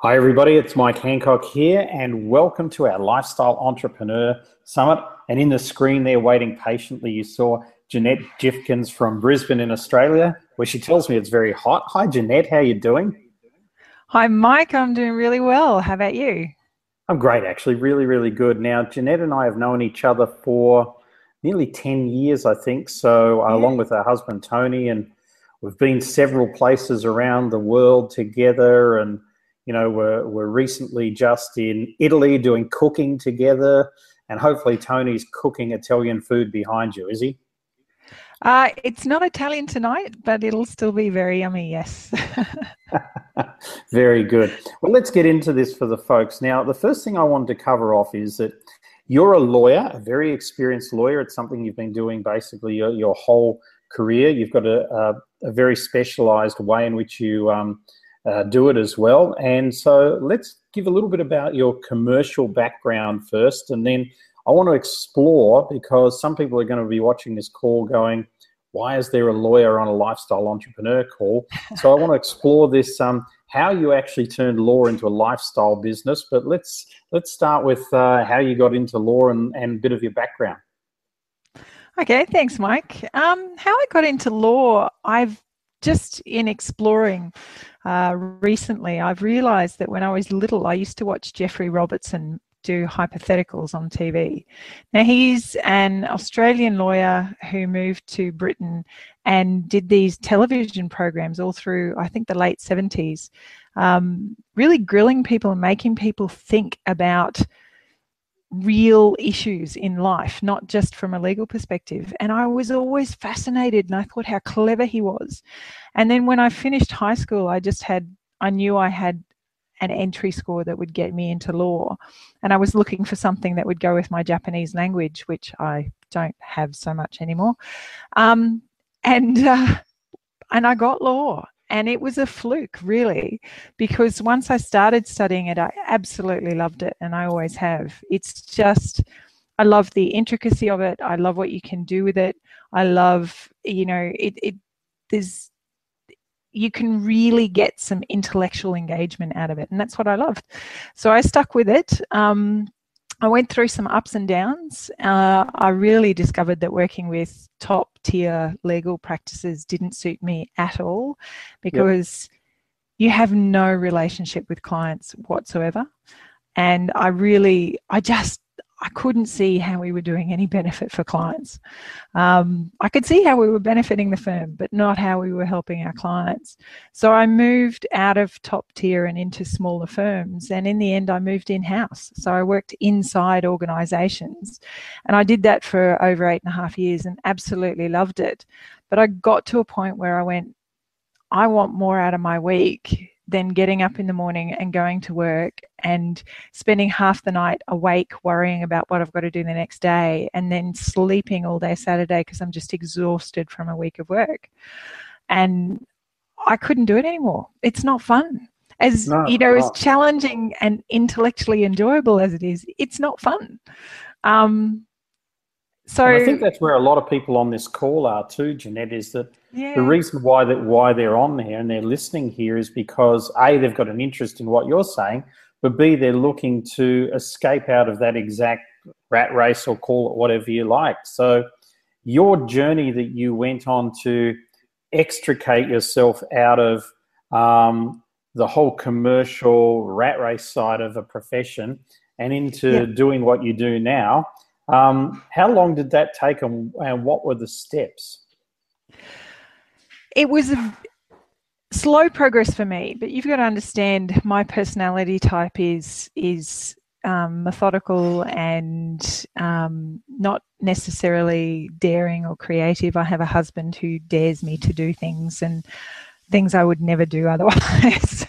Hi, everybody. It's Mike Handcock here, and welcome to our Lifestyle Entrepreneur Summit. And in the screen there, waiting patiently, you saw Jeanette Jifkins from Brisbane in Australia, where she tells me it's very hot. Hi, Jeanette. How you doing? Hi, Mike. I'm doing really well. How about you? I'm great, actually. Really, really good. Now, Jeanette and I have known each other for nearly 10 years, I think. So, uh, yeah. along with her husband, Tony, and we've been several places around the world together and you know, we're, we're recently just in Italy doing cooking together, and hopefully Tony's cooking Italian food behind you, is he? Uh, it's not Italian tonight, but it'll still be very yummy, yes. very good. Well, let's get into this for the folks. Now, the first thing I wanted to cover off is that you're a lawyer, a very experienced lawyer. It's something you've been doing basically your, your whole career. You've got a, a, a very specialized way in which you um, uh, do it as well. And so let's give a little bit about your commercial background first, and then I want to explore because some people are going to be watching this call going, why is there a lawyer on a lifestyle entrepreneur call? So I want to explore this um, how you actually turned law into a lifestyle business. But let's let's start with uh, how you got into law and, and a bit of your background. Okay, thanks, Mike. Um, how I got into law, I've just in exploring uh, recently, I've realized that when I was little, I used to watch Geoffrey Robertson do hypotheticals on TV. Now, he's an Australian lawyer who moved to Britain and did these television programs all through, I think, the late 70s, um, really grilling people and making people think about real issues in life, not just from a legal perspective. And I was always fascinated and I thought how clever he was. And then when I finished high school, I just had, I knew I had an entry score that would get me into law. And I was looking for something that would go with my Japanese language, which I don't have so much anymore. Um, and, uh, and I got law and it was a fluke really because once i started studying it i absolutely loved it and i always have. It's just i love the intricacy of it. I love what you can do with it. I love you know it, it there's you can really get some intellectual engagement out of it and that's what i loved. So i stuck with it. Um, I went through some ups and downs. Uh, I really discovered that working with top tier legal practices didn't suit me at all because yep. you have no relationship with clients whatsoever. And I really, I just I couldn't see how we were doing any benefit for clients. Um, I could see how we were benefiting the firm, but not how we were helping our clients. So I moved out of top tier and into smaller firms. And in the end, I moved in house. So I worked inside organizations. And I did that for over eight and a half years and absolutely loved it. But I got to a point where I went, I want more out of my week than getting up in the morning and going to work and spending half the night awake worrying about what I've got to do the next day and then sleeping all day Saturday because I'm just exhausted from a week of work. And I couldn't do it anymore. It's not fun. As no, you know, no. as challenging and intellectually enjoyable as it is, it's not fun. Um, so and I think that's where a lot of people on this call are too, Jeanette, is that yeah. the reason why that why they're on there and they're listening here is because A, they've got an interest in what you're saying, but B, they're looking to escape out of that exact rat race or call it whatever you like. So your journey that you went on to extricate yourself out of um, the whole commercial rat race side of a profession and into yeah. doing what you do now um, how long did that take and, and what were the steps? It was a slow progress for me, but you've got to understand my personality type is is um, methodical and um, not necessarily daring or creative. I have a husband who dares me to do things and things I would never do otherwise.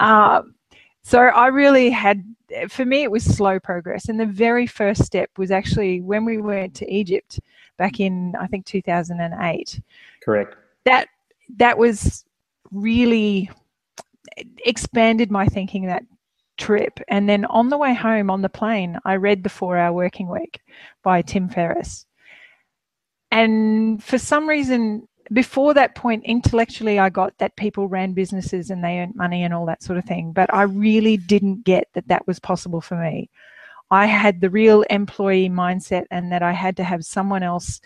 um, so I really had for me, it was slow progress. And the very first step was actually when we went to Egypt back in, I think, 2008. Correct. That that was really expanded my thinking that trip. And then on the way home on the plane, I read The Four Hour Working Week by Tim Ferriss. And for some reason, before that point, intellectually, I got that people ran businesses and they earned money and all that sort of thing. But I really didn't get that that was possible for me. I had the real employee mindset and that I had to have someone else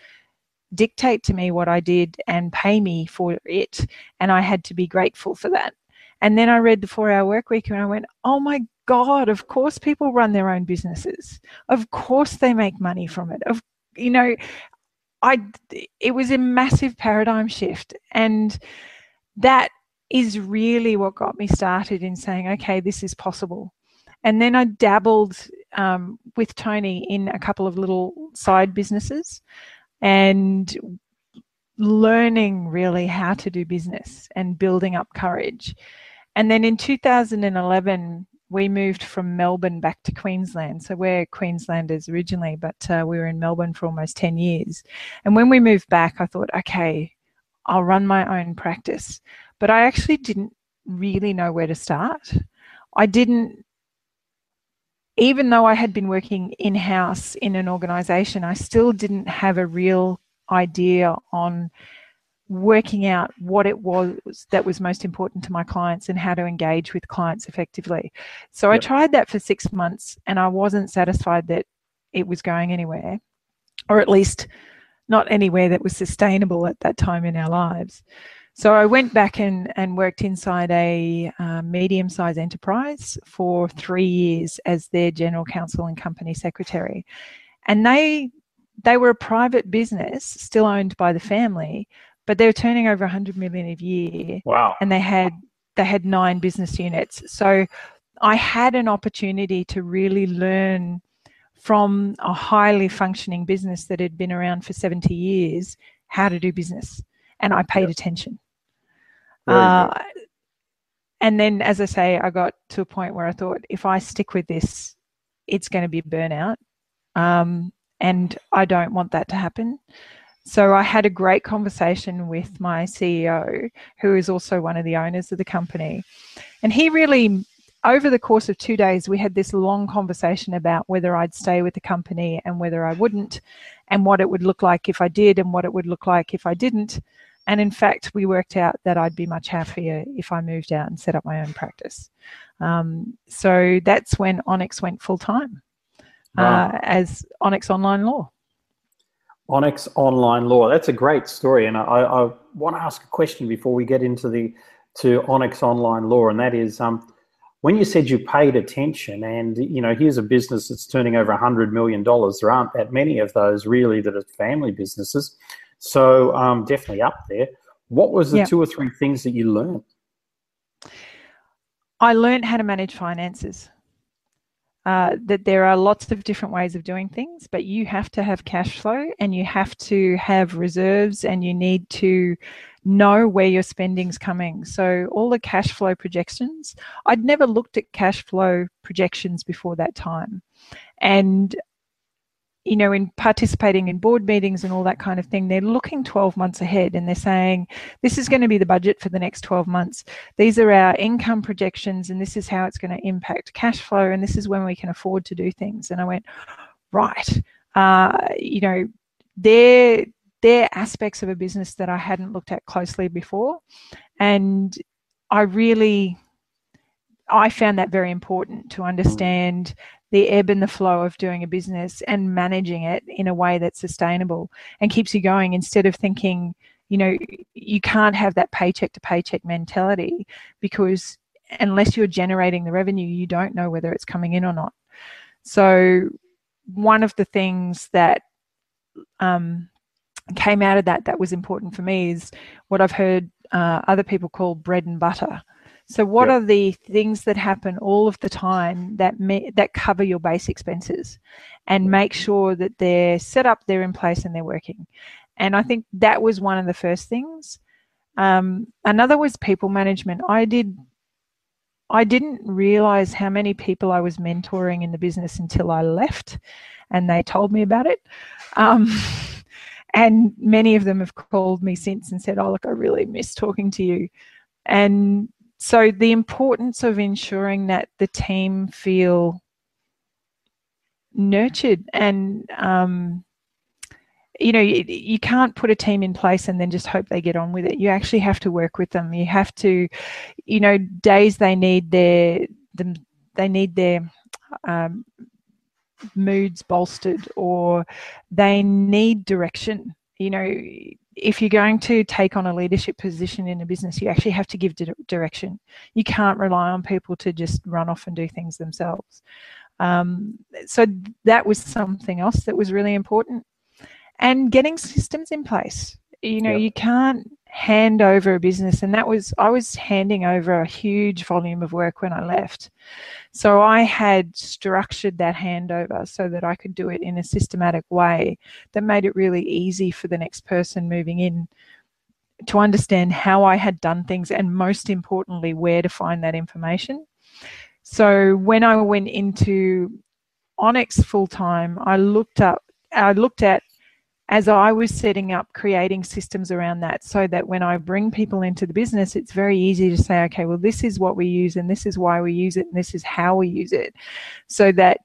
dictate to me what I did and pay me for it. And I had to be grateful for that. And then I read the four hour work week and I went, oh my God, of course people run their own businesses. Of course they make money from it. Of you know, I it was a massive paradigm shift. And that is really what got me started in saying, okay, this is possible. And then I dabbled um, with Tony in a couple of little side businesses and learning really how to do business and building up courage. And then in 2011, we moved from Melbourne back to Queensland. So we're Queenslanders originally, but uh, we were in Melbourne for almost 10 years. And when we moved back, I thought, okay, I'll run my own practice. But I actually didn't really know where to start. I didn't even though I had been working in house in an organization, I still didn't have a real idea on working out what it was that was most important to my clients and how to engage with clients effectively. So yep. I tried that for six months and I wasn't satisfied that it was going anywhere, or at least not anywhere that was sustainable at that time in our lives. So I went back and, and worked inside a uh, medium sized enterprise for three years as their general counsel and company secretary. And they they were a private business, still owned by the family, but they were turning over 100 million a year. Wow! And they had they had nine business units. So I had an opportunity to really learn from a highly functioning business that had been around for 70 years how to do business, and I paid yep. attention. Uh, and then, as I say, I got to a point where I thought, if I stick with this, it's going to be burnout. Um, and I don't want that to happen. So I had a great conversation with my CEO, who is also one of the owners of the company. And he really, over the course of two days, we had this long conversation about whether I'd stay with the company and whether I wouldn't, and what it would look like if I did, and what it would look like if I didn't. And in fact, we worked out that I'd be much happier if I moved out and set up my own practice. Um, so that's when Onyx went full time wow. uh, as Onyx Online Law. Onyx Online Law. That's a great story, and I, I, want to ask a question before we get into the to Onyx Online Law, and that is, um, when you said you paid attention, and you know, here's a business that's turning over hundred million dollars. There aren't that many of those really that are family businesses. So um, definitely up there. What was the yeah. two or three things that you learned? I learned how to manage finances. Uh, that there are lots of different ways of doing things, but you have to have cash flow and you have to have reserves and you need to know where your spending's coming. So, all the cash flow projections, I'd never looked at cash flow projections before that time. And you know, in participating in board meetings and all that kind of thing, they're looking 12 months ahead and they're saying, this is going to be the budget for the next 12 months. These are our income projections and this is how it's going to impact cash flow and this is when we can afford to do things. And I went, right, uh, you know, they're, they're aspects of a business that I hadn't looked at closely before. And I really, I found that very important to understand the ebb and the flow of doing a business and managing it in a way that's sustainable and keeps you going instead of thinking, you know, you can't have that paycheck to paycheck mentality because unless you're generating the revenue, you don't know whether it's coming in or not. So, one of the things that um, came out of that that was important for me is what I've heard uh, other people call bread and butter. So, what yep. are the things that happen all of the time that may, that cover your base expenses, and make sure that they're set up, they're in place, and they're working? And I think that was one of the first things. Um, another was people management. I did. I didn't realize how many people I was mentoring in the business until I left, and they told me about it. Um, and many of them have called me since and said, "Oh, look, I really miss talking to you." And so the importance of ensuring that the team feel nurtured and um, you know you, you, can't put a team in place and then just hope they get on with it. You actually have to work with them. You have to you know days they need their them they need their um, moods bolstered or they need direction. You know if you're going to take on a leadership position in a business you actually have to give di- direction you can't rely on people to just run off and do things themselves um, so that was something else that was really important and getting systems in place. You know, yep. you can't hand over a business, and that was I was handing over a huge volume of work when I left. So I had structured that handover so that I could do it in a systematic way that made it really easy for the next person moving in to understand how I had done things and most importantly where to find that information. So when I went into Onyx full time, I looked up I looked at as I was setting up creating systems around that so that when I bring people into the business, it's very easy to say, okay, well, this is what we use and this is why we use it and this is how we use it so that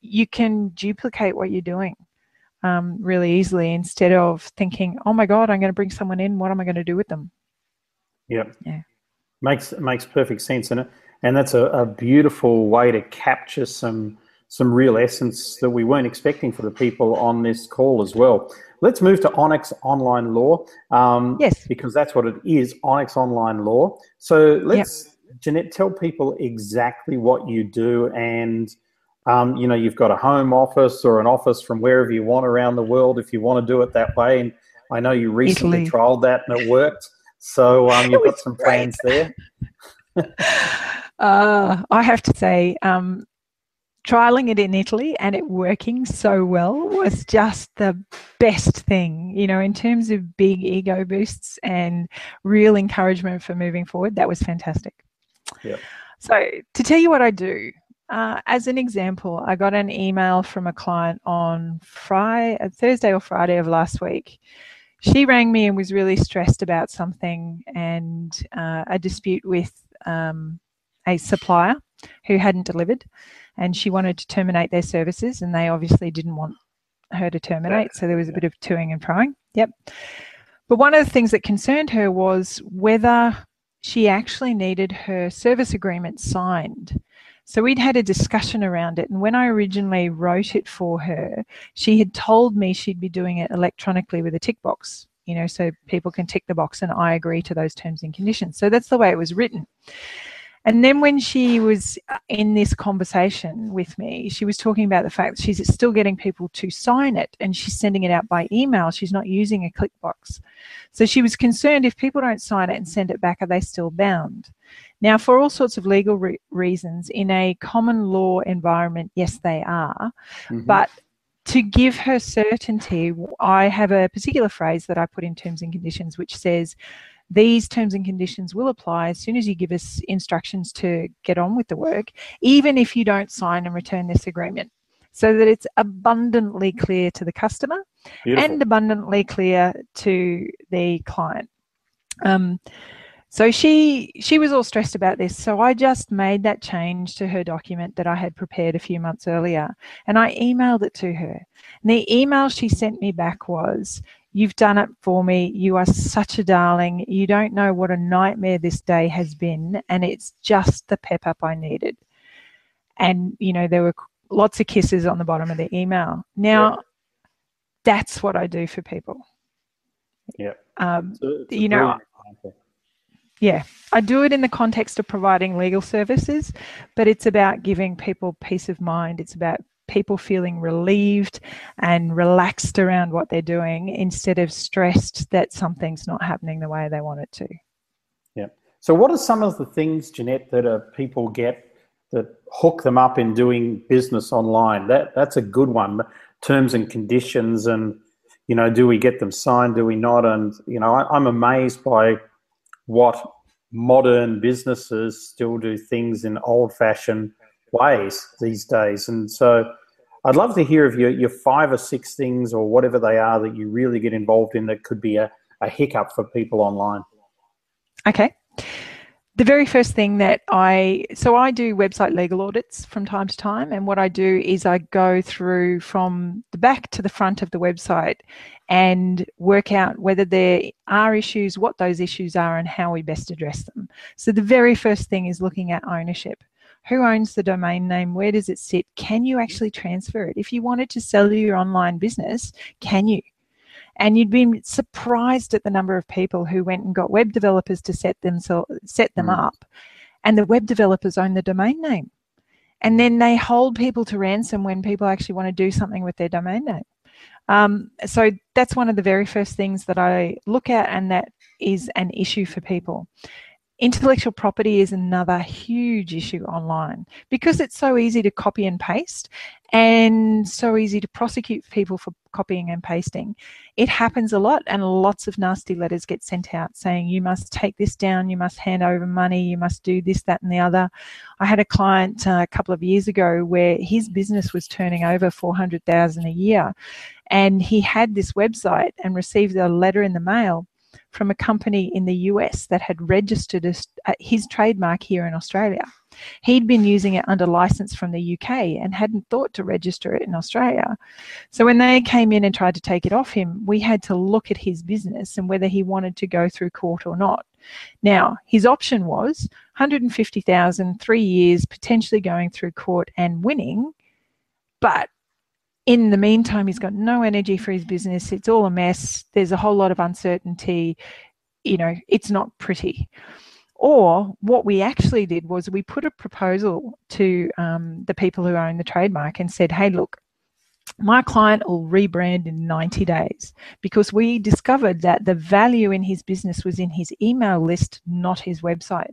you can duplicate what you're doing um, really easily instead of thinking, oh my God, I'm going to bring someone in. What am I going to do with them? Yep. Yeah. Makes, makes perfect sense. And, and that's a, a beautiful way to capture some some real essence that we weren't expecting for the people on this call as well. Let's move to Onyx Online Law. Um, yes. Because that's what it is Onyx Online Law. So let's, yep. Jeanette, tell people exactly what you do. And, um, you know, you've got a home office or an office from wherever you want around the world if you want to do it that way. And I know you recently Italy. trialed that and it worked. So um, you've got some plans there. uh, I have to say, um, trialing it in Italy and it working so well was just the best thing, you know, in terms of big ego boosts and real encouragement for moving forward. That was fantastic. Yeah. So, to tell you what I do, uh, as an example, I got an email from a client on Friday, uh, Thursday or Friday of last week. She rang me and was really stressed about something and uh, a dispute with um, a supplier who hadn't delivered and she wanted to terminate their services, and they obviously didn't want her to terminate. So there was a bit of toing and froing. Yep. But one of the things that concerned her was whether she actually needed her service agreement signed. So we'd had a discussion around it. And when I originally wrote it for her, she had told me she'd be doing it electronically with a tick box, you know, so people can tick the box and I agree to those terms and conditions. So that's the way it was written. And then when she was uh, in this conversation with me, she was talking about the fact that she's still getting people to sign it and she's sending it out by email. She's not using a click box. So she was concerned if people don't sign it and send it back, are they still bound? Now, for all sorts of legal re- reasons, in a common law environment, yes, they are. Mm-hmm. But to give her certainty, I have a particular phrase that I put in terms and conditions which says, these terms and conditions will apply as soon as you give us instructions to get on with the work, even if you don't sign and return this agreement, so that it's abundantly clear to the customer Beautiful. and abundantly clear to the client. Um, so she she was all stressed about this. So I just made that change to her document that I had prepared a few months earlier, and I emailed it to her. And the email she sent me back was, You've done it for me. You are such a darling. You don't know what a nightmare this day has been. And it's just the pep up I needed. And, you know, there were lots of kisses on the bottom of the email. Now, yeah. that's what I do for people. Yeah. Um, you know, yeah, I do it in the context of providing legal services, but it's about giving people peace of mind. It's about people feeling relieved and relaxed around what they're doing instead of stressed that something's not happening the way they want it to. Yeah. So, what are some of the things, Jeanette, that uh, people get that hook them up in doing business online? That that's a good one. Terms and conditions, and you know, do we get them signed? Do we not? And you know, I, I'm amazed by what modern businesses still do things in old-fashioned ways these days. And so I'd love to hear of your, your five or six things or whatever they are that you really get involved in that could be a, a hiccup for people online. Okay. the very first thing that I so I do website legal audits from time to time, and what I do is I go through from the back to the front of the website and work out whether there are issues, what those issues are, and how we best address them. So the very first thing is looking at ownership. Who owns the domain name? Where does it sit? Can you actually transfer it? If you wanted to sell your online business, can you? And you'd be surprised at the number of people who went and got web developers to set themselves set them mm. up, and the web developers own the domain name. And then they hold people to ransom when people actually want to do something with their domain name. Um, so that's one of the very first things that I look at, and that is an issue for people. Intellectual property is another huge issue online because it's so easy to copy and paste and so easy to prosecute people for copying and pasting. It happens a lot, and lots of nasty letters get sent out saying, You must take this down, you must hand over money, you must do this, that, and the other. I had a client uh, a couple of years ago where his business was turning over 400,000 a year, and he had this website and received a letter in the mail from a company in the US that had registered uh, his trademark here in Australia. He'd been using it under license from the UK and hadn't thought to register it in Australia. So when they came in and tried to take it off him, we had to look at his business and whether he wanted to go through court or not. Now, his option was 150,000, three years, potentially going through court and winning, but in the meantime, he's got no energy for his business. It's all a mess. There's a whole lot of uncertainty. You know, it's not pretty. Or what we actually did was we put a proposal to um, the people who own the trademark and said, hey, look, my client will rebrand in 90 days because we discovered that the value in his business was in his email list, not his website.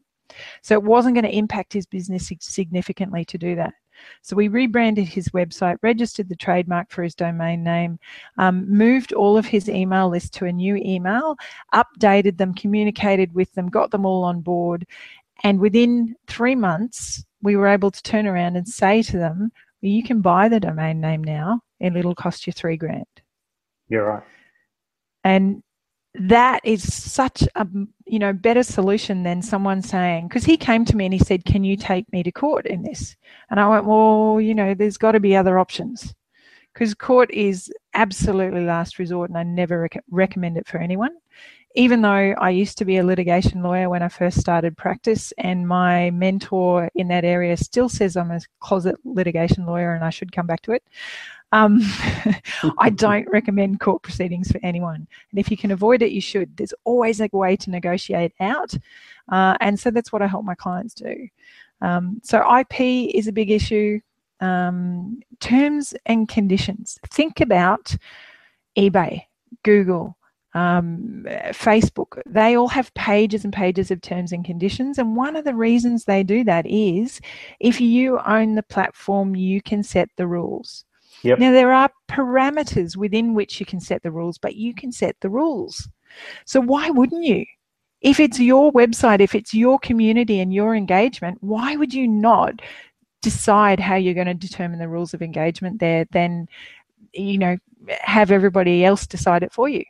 So it wasn't going to impact his business significantly to do that. So we rebranded his website, registered the trademark for his domain name, um, moved all of his email list to a new email, updated them, communicated with them, got them all on board. And within three months, we were able to turn around and say to them, well, you can buy the domain name now and it'll cost you three grand. You're right. And that is such a you know better solution than someone saying because he came to me and he said can you take me to court in this? And i went well you know there's got to be other options. Because court is absolutely last resort and i never rec- recommend it for anyone even though i used to be a litigation lawyer when i first started practice and my mentor in that area still says i'm a closet litigation lawyer and i should come back to it um, I don't recommend court proceedings for anyone. And if you can avoid it, you should. There's always a way to negotiate out. Uh, and so that's what I help my clients do. Um, so IP is a big issue. Um, terms and conditions. Think about eBay, Google, um, Facebook, they all have pages and pages of terms and conditions. And one of the reasons they do that is if you own the platform, you can set the rules. Yep. Now, there are parameters within which you can set the rules, but you can set the rules. So, why wouldn't you? If it's your website, if it's your community and your engagement, why would you not decide how you're going to determine the rules of engagement there, then, you know, have everybody else decide it for you?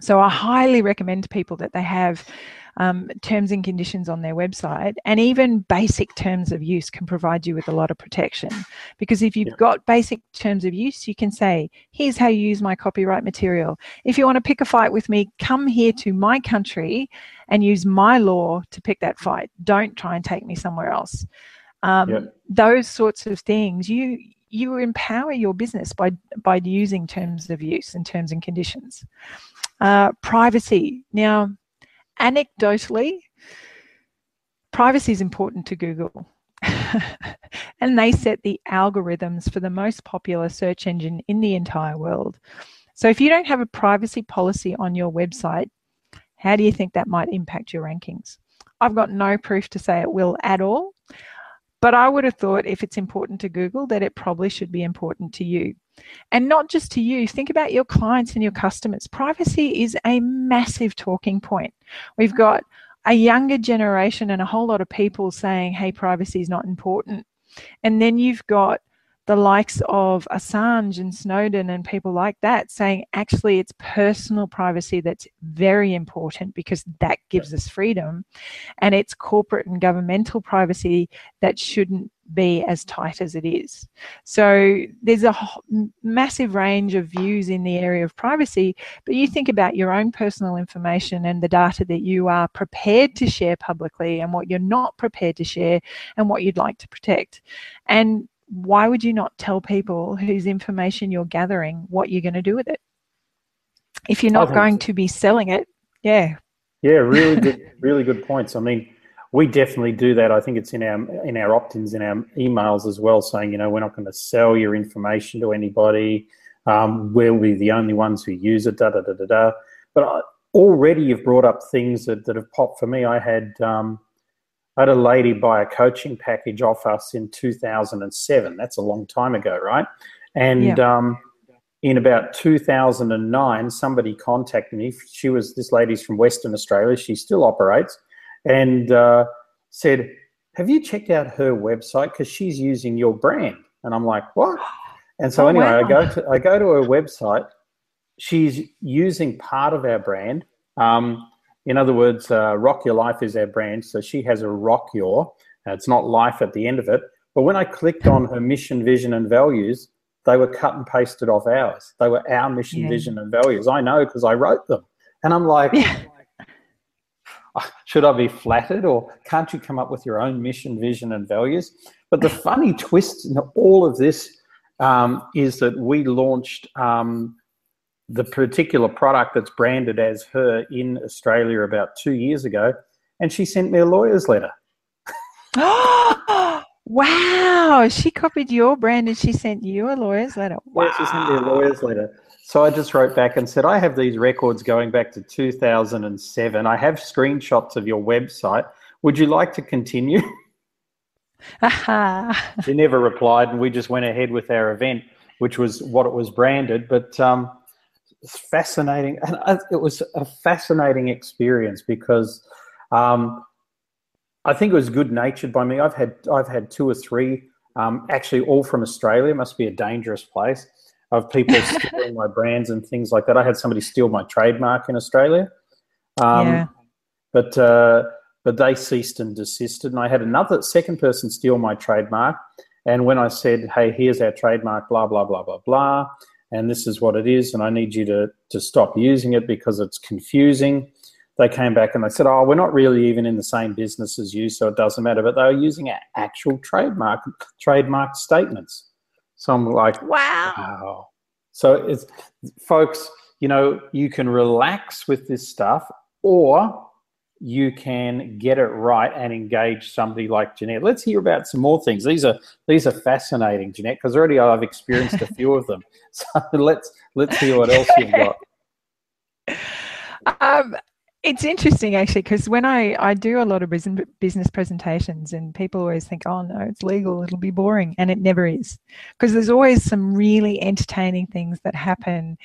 So, I highly recommend to people that they have um, terms and conditions on their website, and even basic terms of use can provide you with a lot of protection. Because if you've yeah. got basic terms of use, you can say, Here's how you use my copyright material. If you want to pick a fight with me, come here to my country and use my law to pick that fight. Don't try and take me somewhere else. Um, yeah. Those sorts of things, you you empower your business by by using terms of use and terms and conditions. Uh, privacy. Now, anecdotally, privacy is important to Google. and they set the algorithms for the most popular search engine in the entire world. So if you don't have a privacy policy on your website, how do you think that might impact your rankings? I've got no proof to say it will at all, but I would have thought if it's important to Google, that it probably should be important to you. And not just to you, think about your clients and your customers. Privacy is a massive talking point. We've got a younger generation and a whole lot of people saying, hey, privacy is not important. And then you've got the likes of Assange and Snowden and people like that saying actually it's personal privacy that's very important because that gives us freedom and it's corporate and governmental privacy that shouldn't be as tight as it is. So there's a massive range of views in the area of privacy, but you think about your own personal information and the data that you are prepared to share publicly and what you're not prepared to share and what you'd like to protect. And why would you not tell people whose information you're gathering what you're going to do with it? If you're not going to be selling it, yeah. Yeah, really good, really good points. I mean, we definitely do that. I think it's in our in our opt-ins in our emails as well, saying you know we're not going to sell your information to anybody. Um, we'll be the only ones who use it. Da da da da da. But I, already you've brought up things that, that have popped for me. I had um, I had a lady buy a coaching package off us in 2007. That's a long time ago, right? And yeah. um, in about 2009, somebody contacted me. She was this lady's from Western Australia. She still operates and uh, said, Have you checked out her website? Because she's using your brand. And I'm like, What? And so, oh, anyway, wow. I, go to, I go to her website. She's using part of our brand. Um, in other words, uh, Rock Your Life is our brand. So she has a Rock Your. it's not life at the end of it. But when I clicked on her mission, vision, and values, they were cut and pasted off ours. They were our mission, yeah. vision, and values. I know because I wrote them. And I'm like, yeah. Should I be flattered or can't you come up with your own mission, vision, and values? But the funny twist in all of this um, is that we launched um, the particular product that's branded as her in Australia about two years ago, and she sent me a lawyer's letter. wow! She copied your brand and she sent you a lawyer's letter. Wow! Yeah, she sent me a lawyer's letter. So I just wrote back and said, I have these records going back to 2007. I have screenshots of your website. Would you like to continue? she never replied, and we just went ahead with our event, which was what it was branded. But um, it's fascinating, and it was a fascinating experience because um, I think it was good natured by me. I've had I've had two or three, um, actually all from Australia. It must be a dangerous place of people stealing my brands and things like that. I had somebody steal my trademark in Australia. Um, yeah. But uh, but they ceased and desisted, and I had another second person steal my trademark. And when I said, "Hey, here's our trademark," blah blah blah blah blah, and this is what it is, and I need you to to stop using it because it's confusing. They came back and they said, "Oh, we're not really even in the same business as you, so it doesn't matter." But they were using actual trademark trademark statements. So I'm like, wow. wow. So it's folks, you know, you can relax with this stuff or you can get it right and engage somebody like Jeanette. Let's hear about some more things. These are these are fascinating, Jeanette, because already I've experienced a few of them. So let's let's hear what else you've got. Um, it's interesting actually because when I, I do a lot of business, presentations and people always think, oh no, it's legal, it'll be boring. And it never is because there's always some really entertaining things that happen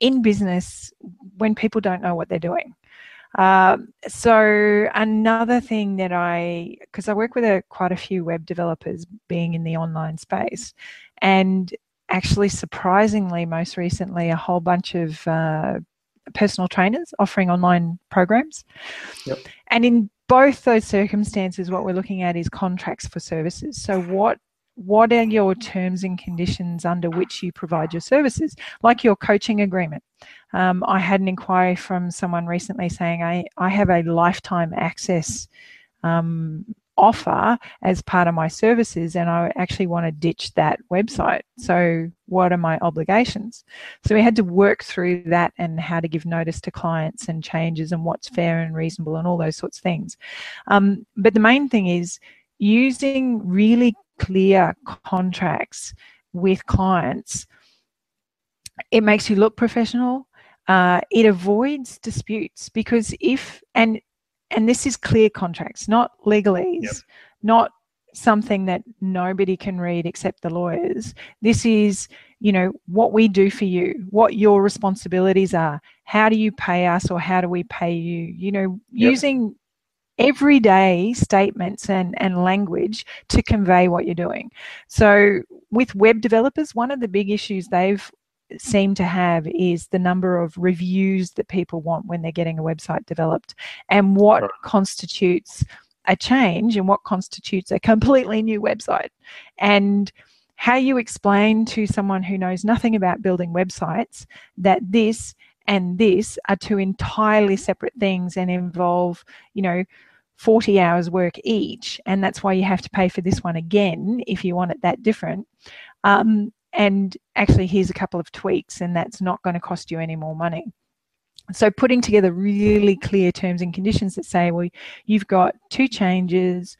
in business when people don't know what they're doing. Um, so another thing that I, because I work with a, quite a few web developers being in the online space and actually surprisingly most recently a whole bunch of uh, personal trainers offering online programs. Yep. And in both those circumstances, what we're looking at is contracts for services. So, what what are your terms and conditions under which you provide your services, like your coaching agreement? Um, I had an inquiry from someone recently saying, I, I have a lifetime access um, offer as part of my services and I actually want to ditch that website. So, what are my obligations? So, we had to work through that and how to give notice to clients and changes and what's fair and reasonable and all those sorts of things. Um, but the main thing is using really clear contracts with clients. It makes you look professional. Uh, it avoids disputes because if and and this is clear contracts, not legalese, yep. not something that nobody can read except the lawyers. This is, you know, what we do for you, what your responsibilities are, how do you pay us or how do we pay you, you know, yep. using everyday statements and, and language to convey what you're doing. So with web developers, one of the big issues they've seem to have is the number of reviews that people want when they're getting a website developed and what right. constitutes a change and what constitutes a completely new website. And how you explain to someone who knows nothing about building websites that this and this are two entirely separate things and involve, you know, 40 hours work each, and that's why you have to pay for this one again if you want it that different. Um, and actually, here's a couple of tweaks, and that's not going to cost you any more money. So, putting together really clear terms and conditions that say, well, you've got two changes,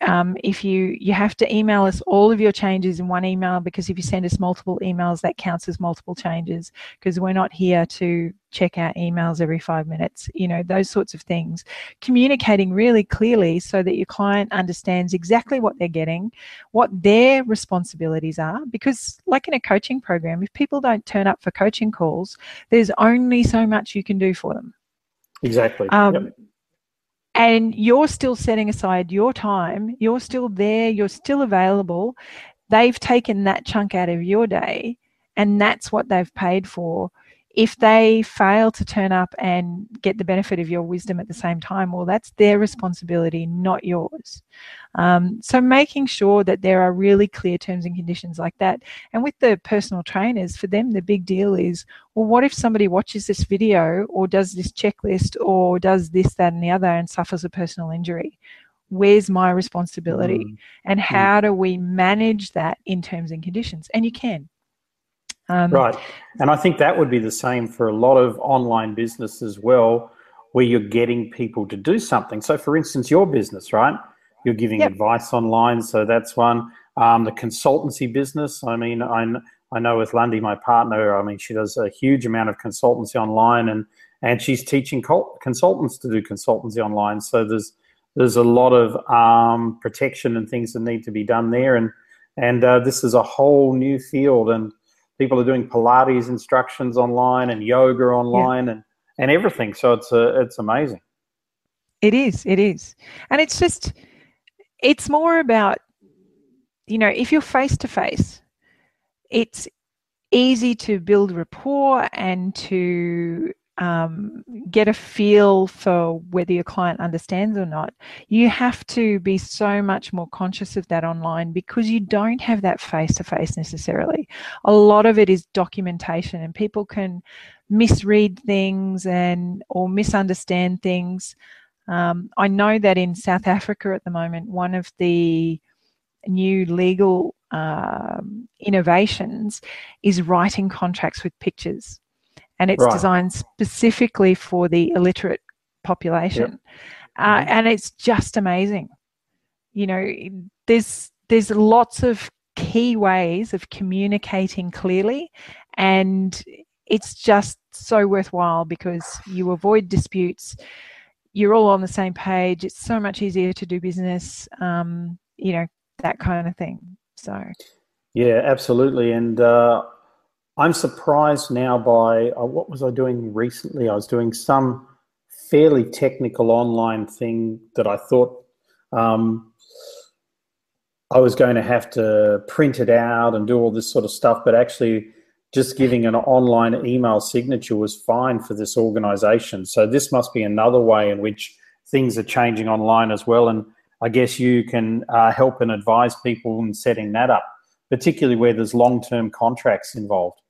um, if you you have to email us all of your changes in one email because if you send us multiple emails that counts as multiple changes because we're not here to check our emails every five minutes you know those sorts of things. Communicating really clearly so that your client understands exactly what they're getting what their responsibilities are because like in a coaching program if people don't turn up for coaching calls there's only so much you can do for them. Exactly. Um, yep and you're still setting aside your time, you're still there, you're still available. They've taken that chunk out of your day, and that's what they've paid for if they fail to turn up and get the benefit of your wisdom at the same time, well, that's their responsibility, not yours. Um, so making sure that there are really clear terms and conditions like that. And with the personal trainers, for them, the big deal is, well, what if somebody watches this video or does this checklist or does this, that, and the other and suffers a personal injury? Where's my responsibility? Mm. And mm. how do we manage that in terms and conditions? And you can. Um, right. And I think that would be the same for a lot of online business as well, where you're getting people to do something. So, for instance, your business, right? You're giving yep. advice online. So, that's one. Um, the consultancy business. I mean, I, I know with Lundy, my partner, I mean, she does a huge amount of consultancy online and, and she's teaching consultants to do consultancy online. So, there's there's a lot of um, protection and things that need to be done there. And, and uh, this is a whole new field. And people are doing Pilates instructions online and yoga online yeah. and, and everything. So it's a, it's amazing. It is. It is. And it's just, it's more about, you know, if you're face to face, it's easy to build rapport and to um, get a feel for whether your client understands or not, you have to be so much more conscious of that online because you don't have that face to face necessarily. A lot of it is documentation, and people can misread things and or misunderstand things. Um, I know that in South Africa at the moment, one of the new legal um, innovations is writing contracts with pictures and it's right. designed specifically for the illiterate population. Yep. Uh, mm-hmm. And it's just amazing. You know, there's there's lots of key ways of communicating clearly, and it's just so worthwhile because you avoid disputes. You're all on the same page. It's so much easier to do business. Um, you know that kind of thing. So. Yeah, absolutely. And uh, I'm surprised now by uh, what was I doing recently? I was doing some fairly technical online thing that I thought um, I was going to have to print it out and do all this sort of stuff, but actually just giving an online email signature was fine for this organization. So this must be another way in which things are changing online as well. And I guess you can uh, help and advise people in setting that up, particularly where there's long term contracts involved.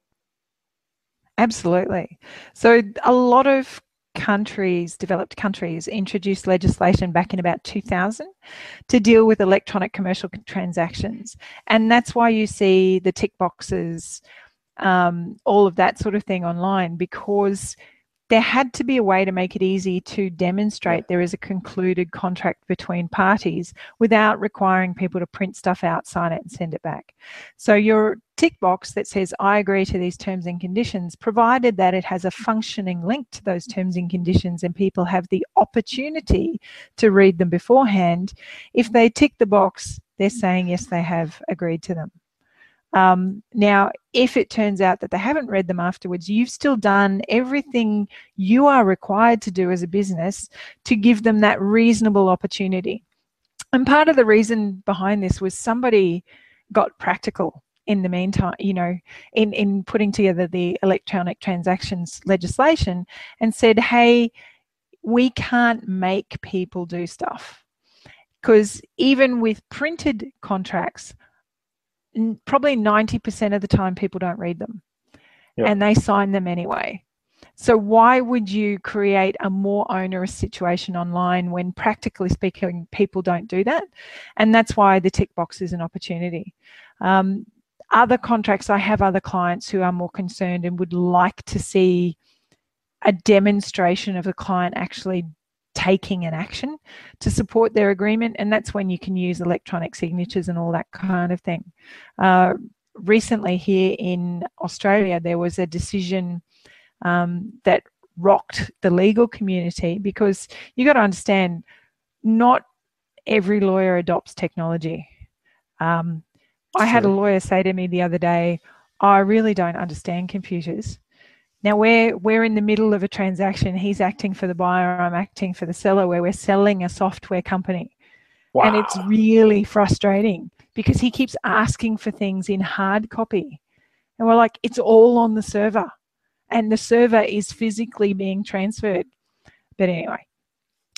Absolutely. So a lot of countries, developed countries, introduced legislation back in about 2000 to deal with electronic commercial transactions. And that's why you see the tick boxes, um, all of that sort of thing online, because there had to be a way to make it easy to demonstrate there is a concluded contract between parties without requiring people to print stuff out, sign it, and send it back. So your tick box that says, I agree to these terms and conditions, provided that it has a functioning link to those terms and conditions and people have the opportunity to read them beforehand, if they tick the box, they're saying yes, they have agreed to them. Um, now, if it turns out that they haven't read them afterwards, you've still done everything you are required to do as a business to give them that reasonable opportunity. And part of the reason behind this was somebody got practical in the meantime, you know, in, in putting together the electronic transactions legislation and said, hey, we can't make people do stuff. Because even with printed contracts, probably 90% of the time people don't read them yep. and they sign them anyway. So, why would you create a more onerous situation online when practically speaking, people don't do that? And that's why the tick box is an opportunity. Um, other contracts, I have other clients who are more concerned and would like to see a demonstration of the client actually taking an action to support their agreement. And that's when you can use electronic signatures and all that kind of thing. Uh, recently, here in Australia, there was a decision um, that rocked the legal community because you got to understand not every lawyer adopts technology. Um, I had a lawyer say to me the other day, I really don't understand computers. Now we're we're in the middle of a transaction. He's acting for the buyer, I'm acting for the seller, where we're selling a software company. Wow. And it's really frustrating because he keeps asking for things in hard copy. And we're like, it's all on the server. And the server is physically being transferred. But anyway,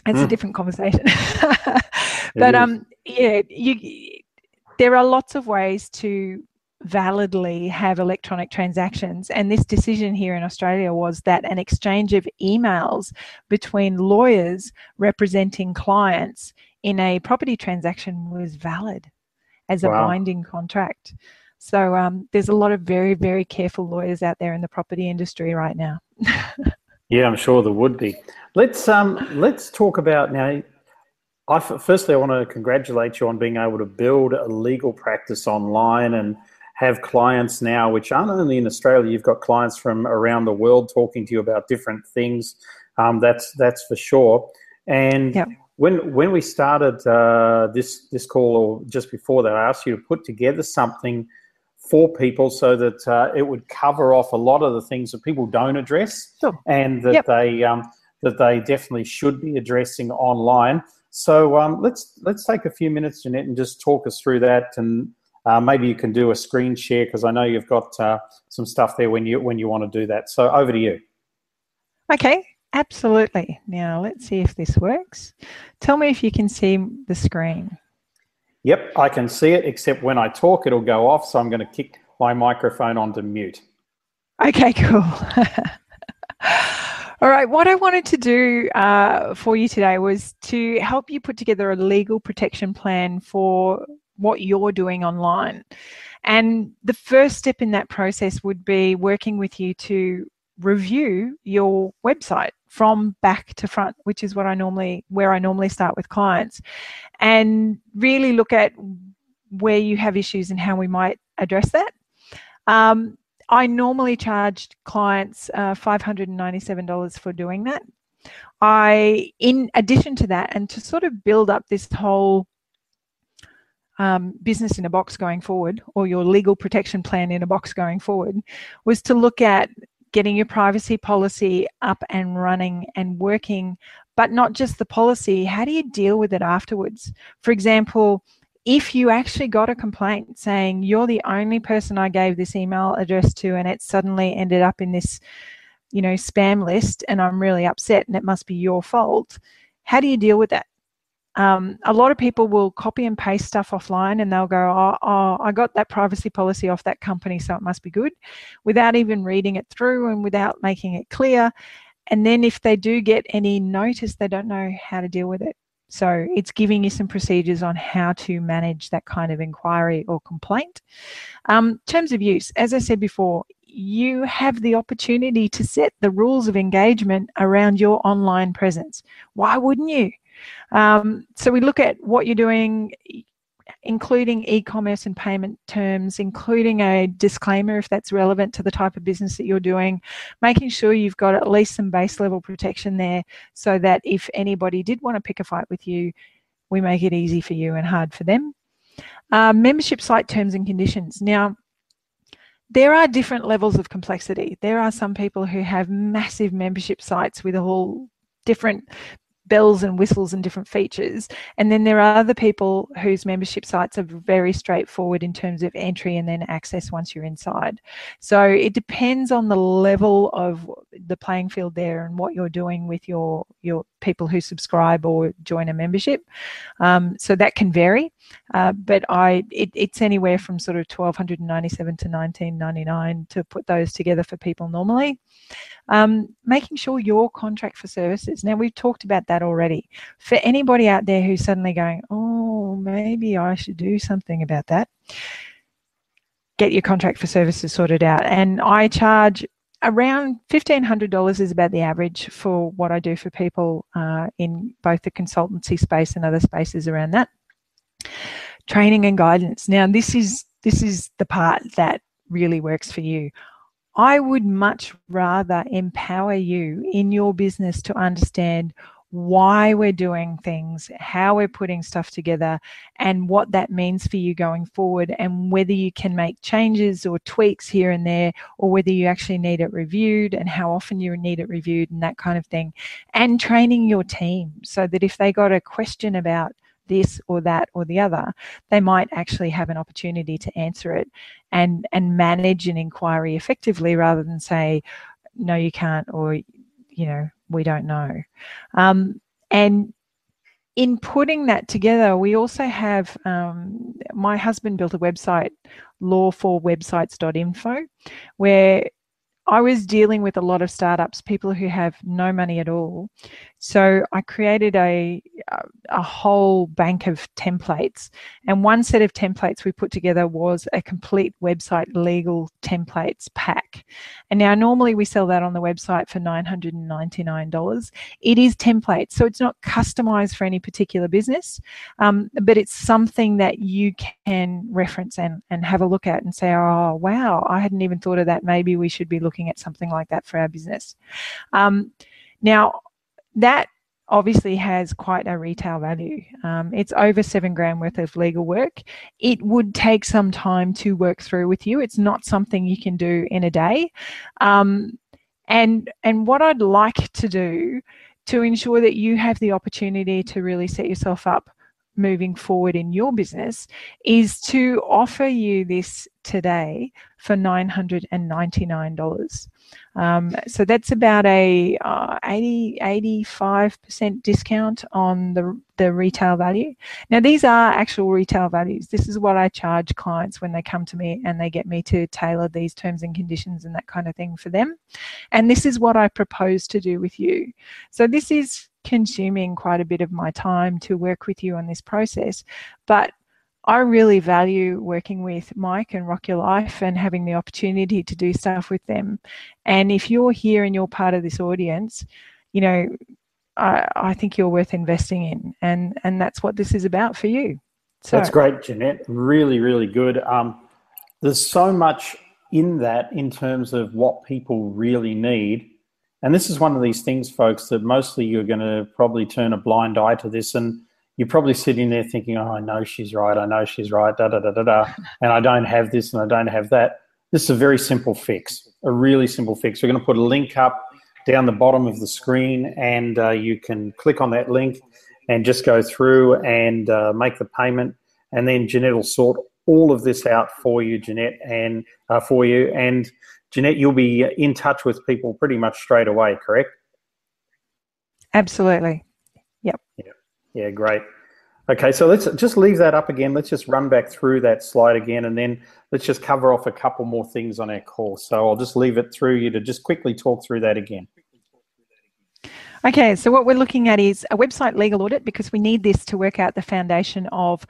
it's mm. a hmm. different conversation. but um yeah, you there are lots of ways to validly have electronic transactions. And this decision here in Australia was that an exchange of emails between lawyers representing clients in a property transaction was valid as a wow. binding contract. So um, there's a lot of very, very careful lawyers out there in the property industry right now. yeah, I'm sure there would be. Let's um, let's talk about now. I, firstly, I want to congratulate you on being able to build a legal practice online and have clients now, which aren't only in Australia, you've got clients from around the world talking to you about different things. Um, that's that's for sure. And yep. when when we started uh, this this call, or just before that, I asked you to put together something for people so that uh, it would cover off a lot of the things that people don't address, sure. and that yep. they um, that they definitely should be addressing online. So um, let's let's take a few minutes, Jeanette, and just talk us through that and uh, maybe you can do a screen share because I know you've got uh, some stuff there when you when you want to do that. So over to you. Okay, absolutely. Now let's see if this works. Tell me if you can see the screen. Yep, I can see it. Except when I talk, it'll go off. So I'm going to kick my microphone onto mute. Okay, cool. All right, what I wanted to do uh, for you today was to help you put together a legal protection plan for what you're doing online. And the first step in that process would be working with you to review your website from back to front, which is what I normally where I normally start with clients, and really look at where you have issues and how we might address that. Um, I normally charge clients uh, $597 for doing that. I, in addition to that, and to sort of build up this whole um, business in a box going forward or your legal protection plan in a box going forward was to look at getting your privacy policy up and running and working, but not just the policy. How do you deal with it afterwards? For example, if you actually got a complaint saying you're the only person I gave this email address to and it suddenly ended up in this, you know, spam list and I'm really upset and it must be your fault, how do you deal with that? Um, a lot of people will copy and paste stuff offline and they'll go, oh, oh, I got that privacy policy off that company, so it must be good, without even reading it through and without making it clear. And then if they do get any notice, they don't know how to deal with it. So it's giving you some procedures on how to manage that kind of inquiry or complaint. Um, terms of use, as I said before, you have the opportunity to set the rules of engagement around your online presence. Why wouldn't you? Um, so we look at what you're doing, including e-commerce and payment terms, including a disclaimer if that's relevant to the type of business that you're doing, making sure you've got at least some base level protection there so that if anybody did want to pick a fight with you, we make it easy for you and hard for them. Uh, membership site terms and conditions. Now, there are different levels of complexity. There are some people who have massive membership sites with all different bells and whistles and different features. And then there are other people whose membership sites are very straightforward in terms of entry and then access once you're inside. So it depends on the level of the playing field there and what you're doing with your your people who subscribe or join a membership. Um, so that can vary, uh, but I it, it's anywhere from sort of 1297 to 1999 to put those together for people normally. Um, making sure your contract for services. Now, we've talked about that already. For anybody out there who's suddenly going, oh, maybe I should do something about that, get your contract for services sorted out. And I charge around $1,500 is about the average for what I do for people uh, in both the consultancy space and other spaces around that. Training and guidance. Now, this is this is the part that really works for you. I would much rather empower you in your business to understand why we're doing things, how we're putting stuff together, and what that means for you going forward, and whether you can make changes or tweaks here and there, or whether you actually need it reviewed, and how often you need it reviewed, and that kind of thing. And training your team so that if they got a question about this or that or the other, they might actually have an opportunity to answer it and and manage an inquiry effectively rather than say, no, you can't, or you know, we don't know. Um, and in putting that together, we also have um, my husband built a website, law4websites.info, where I was dealing with a lot of startups, people who have no money at all. So I created a a whole bank of templates, and one set of templates we put together was a complete website legal templates pack. And now normally we sell that on the website for nine hundred and ninety nine dollars. It is templates, so it's not customized for any particular business, um, but it's something that you can reference and and have a look at and say, oh wow, I hadn't even thought of that. Maybe we should be looking looking at something like that for our business. Um, now, that obviously has quite a retail value. Um, it's over seven grand worth of legal work. It would take some time to work through with you. It's not something you can do in a day. Um, and and what I'd like to do to ensure that you have the opportunity to really set yourself up moving forward in your business is to offer you this today for $999. Um, so that's about a uh, 80, 85% discount on the, the retail value. Now, these are actual retail values. This is what I charge clients when they come to me and they get me to tailor these terms and conditions and that kind of thing for them. And this is what I propose to do with you. So this is consuming quite a bit of my time to work with you on this process. But I really value working with Mike and Rock Your Life and having the opportunity to do stuff with them. And if you're here and you're part of this audience, you know, I, I think you're worth investing in. And, and that's what this is about for you. So. That's great, Jeanette. Really, really good. Um, there's so much in that in terms of what people really need and this is one of these things, folks, that mostly you're going to probably turn a blind eye to this. And you're probably sitting there thinking, oh, I know she's right. I know she's right. Da, da, da, da, da. And I don't have this and I don't have that. This is a very simple fix, a really simple fix. We're going to put a link up down the bottom of the screen and uh, you can click on that link and just go through and uh, make the payment. And then Jeanette will sort all of this out for you, Jeanette, and uh, for you. And Jeanette, you'll be in touch with people pretty much straight away, correct? Absolutely. Yep. Yeah. Yeah, great. Okay, so let's just leave that up again. Let's just run back through that slide again, and then let's just cover off a couple more things on our call. So I'll just leave it through you to just quickly talk through that again. Okay, so what we're looking at is a website legal audit because we need this to work out the foundation of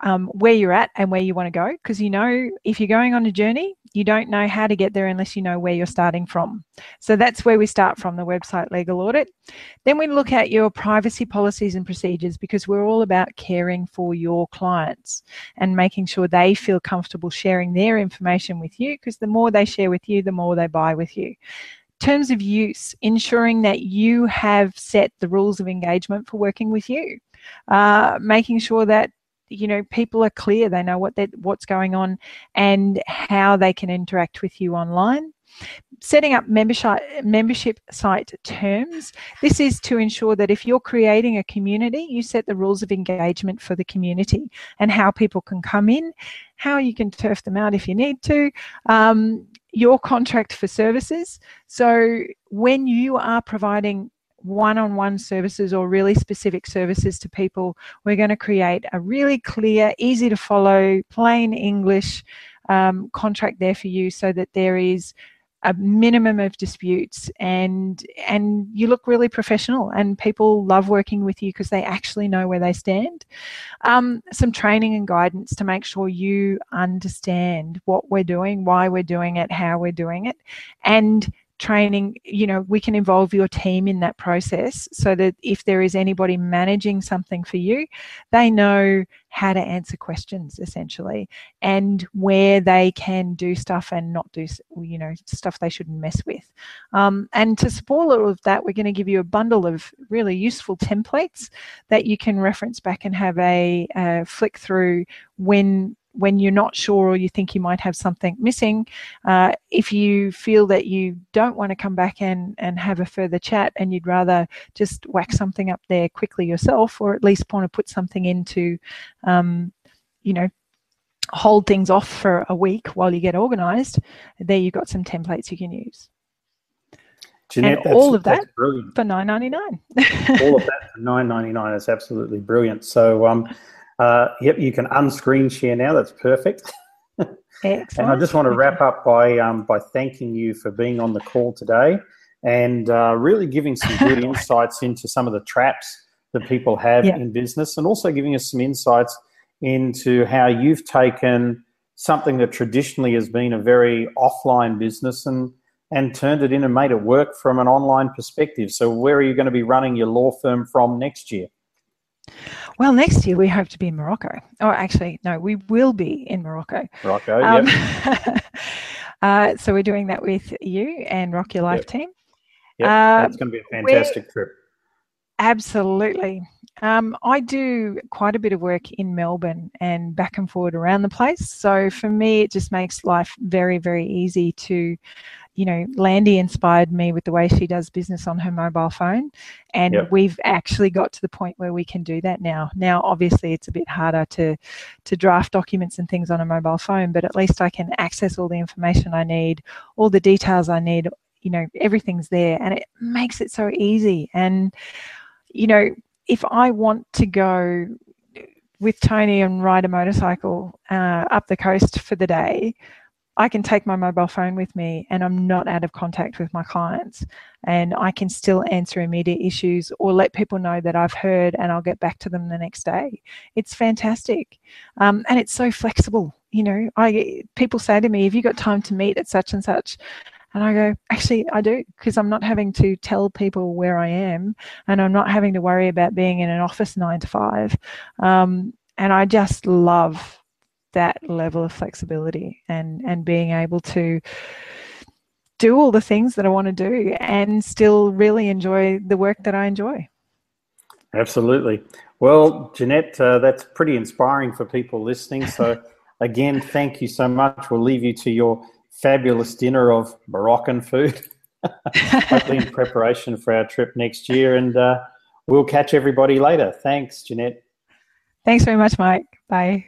um, where you're at and where you want to go. Because you know, if you're going on a journey, you don't know how to get there unless you know where you're starting from. So that's where we start from the website legal audit. Then we look at your privacy policies and procedures because we're all about caring for your clients and making sure they feel comfortable sharing their information with you because the more they share with you, the more they buy with you terms of use, ensuring that you have set the rules of engagement for working with you, uh, making sure that you know people are clear they know what what's going on and how they can interact with you online setting up membership membership site terms. This is to ensure that if you're creating a community, you set the rules of engagement for the community and how people can come in, how you can turf them out if you need to. Um, your contract for services. So when you are providing one-on-one services or really specific services to people we're going to create a really clear easy to follow plain english um, contract there for you so that there is a minimum of disputes and and you look really professional and people love working with you because they actually know where they stand. Um, some training and guidance to make sure you understand what we're doing why we're doing it how we're doing it and training, you know, we can involve your team in that process so that if there is anybody managing something for you, they know how to answer questions essentially and where they can do stuff and not do, you know, stuff they shouldn't mess with. Um, and to support all of that, we're going to give you a bundle of really useful templates that you can reference back and have a, a flick through when when you're not sure or you think you might have something missing, uh, if you feel that you don't want to come back and, and have a further chat and you'd rather just whack something up there quickly yourself, or at least want to put something into, um, you know, hold things off for a week while you get organized, there you've got some templates you can use. Jeanette, and all of that for nine ninety nine. all of that for nine ninety nine is absolutely brilliant. So, um, uh, yep, you can unscreen share now. That's perfect. Excellent. and I just want to wrap up by um, by thanking you for being on the call today and uh, really giving some good insights into some of the traps that people have in business, and also giving us some insights into how you've taken something that traditionally has been a very offline business and and turned it in and made it work from an online perspective. So, where are you going to be running your law firm from next year? Well, next year we hope to be in Morocco. Oh, actually, no, we will be in Morocco. Morocco, um, uh, so we're doing that with you and Rock Your Life yep. team. Yeah, uh, it's going to be a fantastic trip. Absolutely. Um, I do quite a bit of work in Melbourne and back and forward around the place. So for me, it just makes life very, very easy to you know, Landy inspired me with the way she does business on her mobile phone. And yep. we've actually got to the point where we can do that now. Now, obviously, it's a bit harder to, to draft documents and things on a mobile phone, but at least I can access all the information I need, all the details I need, you know, everything's there. And it makes it so easy. And, you know, if I want to go with Tony and ride a motorcycle uh, up the coast for the day, I can take my mobile phone with me and I'm not out of contact with my clients and I can still answer immediate issues or let people know that I've heard and I'll get back to them the next day. It's fantastic. Um, and it's so flexible. You know, I people say to me, have you got time to meet at such and such? And I go, actually, I do, because I'm not having to tell people where I am and I'm not having to worry about being in an office nine to five. Um, and I just love that level of flexibility and and being able to do all the things that I want to do and still really enjoy the work that I enjoy. Absolutely. Well, Jeanette, uh, that's pretty inspiring for people listening. So, again, thank you so much. We'll leave you to your fabulous dinner of Moroccan food, hopefully in preparation for our trip next year. And uh, we'll catch everybody later. Thanks, Jeanette. Thanks very much, Mike. Bye.